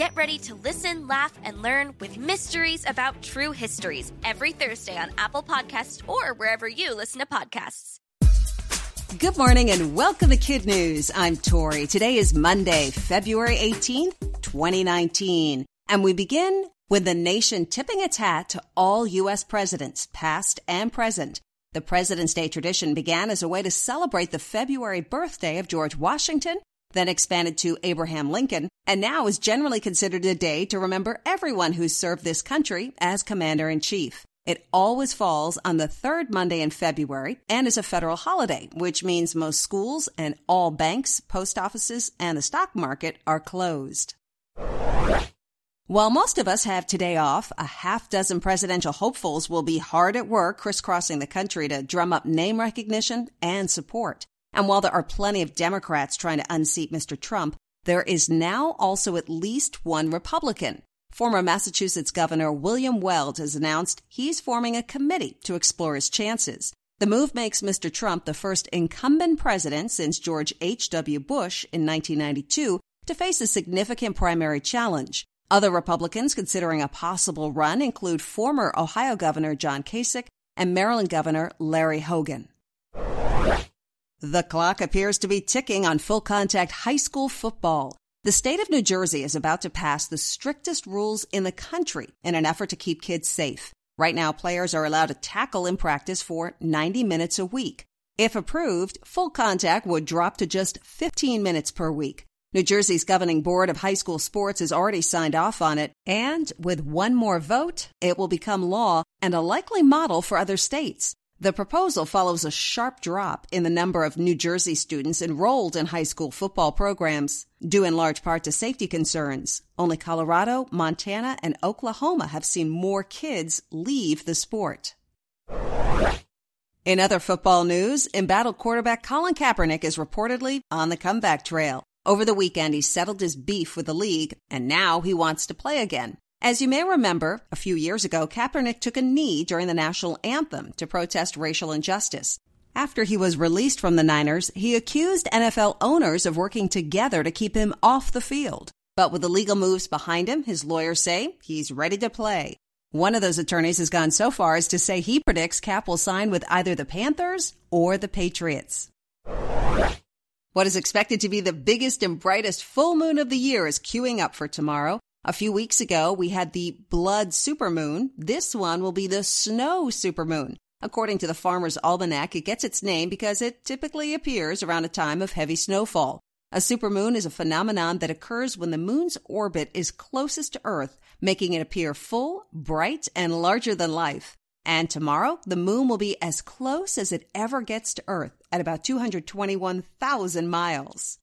Get ready to listen, laugh, and learn with Mysteries About True Histories every Thursday on Apple Podcasts or wherever you listen to podcasts. Good morning and welcome to Kid News. I'm Tori. Today is Monday, February 18th, 2019. And we begin with the nation tipping its hat to all U.S. presidents, past and present. The President's Day tradition began as a way to celebrate the February birthday of George Washington then expanded to Abraham Lincoln, and now is generally considered a day to remember everyone who served this country as Commander in Chief. It always falls on the third Monday in February and is a federal holiday, which means most schools and all banks, post offices, and the stock market are closed. While most of us have today off, a half dozen presidential hopefuls will be hard at work crisscrossing the country to drum up name recognition and support. And while there are plenty of Democrats trying to unseat Mr. Trump, there is now also at least one Republican. Former Massachusetts Governor William Weld has announced he's forming a committee to explore his chances. The move makes Mr. Trump the first incumbent president since George H.W. Bush in 1992 to face a significant primary challenge. Other Republicans considering a possible run include former Ohio Governor John Kasich and Maryland Governor Larry Hogan. The clock appears to be ticking on full contact high school football. The state of New Jersey is about to pass the strictest rules in the country in an effort to keep kids safe. Right now, players are allowed to tackle in practice for 90 minutes a week. If approved, full contact would drop to just 15 minutes per week. New Jersey's governing board of high school sports has already signed off on it, and with one more vote, it will become law and a likely model for other states. The proposal follows a sharp drop in the number of New Jersey students enrolled in high school football programs, due in large part to safety concerns. Only Colorado, Montana, and Oklahoma have seen more kids leave the sport. In other football news, embattled quarterback Colin Kaepernick is reportedly on the comeback trail. Over the weekend, he settled his beef with the league, and now he wants to play again. As you may remember, a few years ago, Kaepernick took a knee during the national anthem to protest racial injustice. After he was released from the Niners, he accused NFL owners of working together to keep him off the field. But with the legal moves behind him, his lawyers say he's ready to play. One of those attorneys has gone so far as to say he predicts Kaep will sign with either the Panthers or the Patriots. What is expected to be the biggest and brightest full moon of the year is queuing up for tomorrow. A few weeks ago, we had the blood supermoon. This one will be the snow supermoon. According to the Farmer's Almanac, it gets its name because it typically appears around a time of heavy snowfall. A supermoon is a phenomenon that occurs when the moon's orbit is closest to Earth, making it appear full, bright, and larger than life. And tomorrow, the moon will be as close as it ever gets to Earth at about 221,000 miles.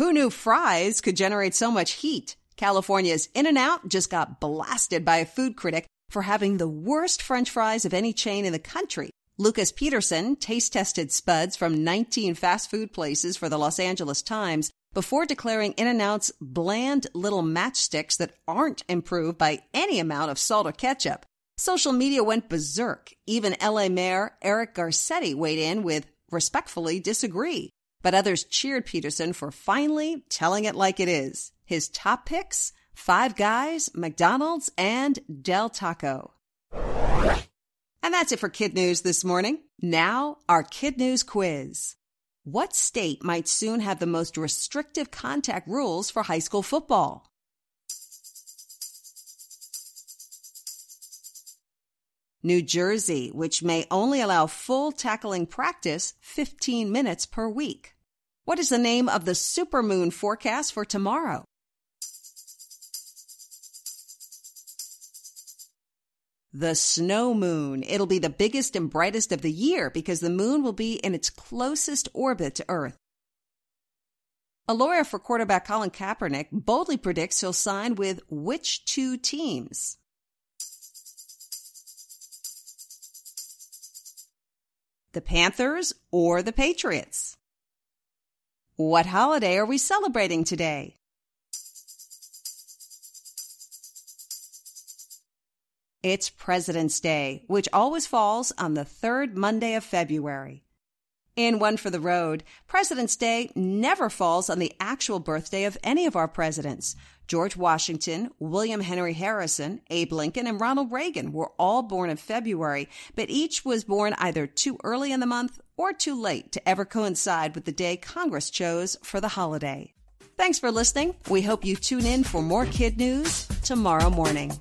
Who knew fries could generate so much heat? California's In N Out just got blasted by a food critic for having the worst french fries of any chain in the country. Lucas Peterson taste tested spuds from 19 fast food places for the Los Angeles Times before declaring In N Out's bland little matchsticks that aren't improved by any amount of salt or ketchup. Social media went berserk. Even LA Mayor Eric Garcetti weighed in with respectfully disagree. But others cheered Peterson for finally telling it like it is. His top picks Five Guys, McDonald's, and Del Taco. And that's it for Kid News this morning. Now, our Kid News quiz. What state might soon have the most restrictive contact rules for high school football? New Jersey, which may only allow full tackling practice 15 minutes per week. What is the name of the supermoon forecast for tomorrow? The snow moon. It'll be the biggest and brightest of the year because the moon will be in its closest orbit to Earth. A lawyer for quarterback Colin Kaepernick boldly predicts he'll sign with which two teams? The Panthers or the Patriots? What holiday are we celebrating today? It's President's Day, which always falls on the third Monday of February. In One for the Road, President's Day never falls on the actual birthday of any of our presidents. George Washington, William Henry Harrison, Abe Lincoln, and Ronald Reagan were all born in February, but each was born either too early in the month or too late to ever coincide with the day Congress chose for the holiday. Thanks for listening. We hope you tune in for more kid news tomorrow morning.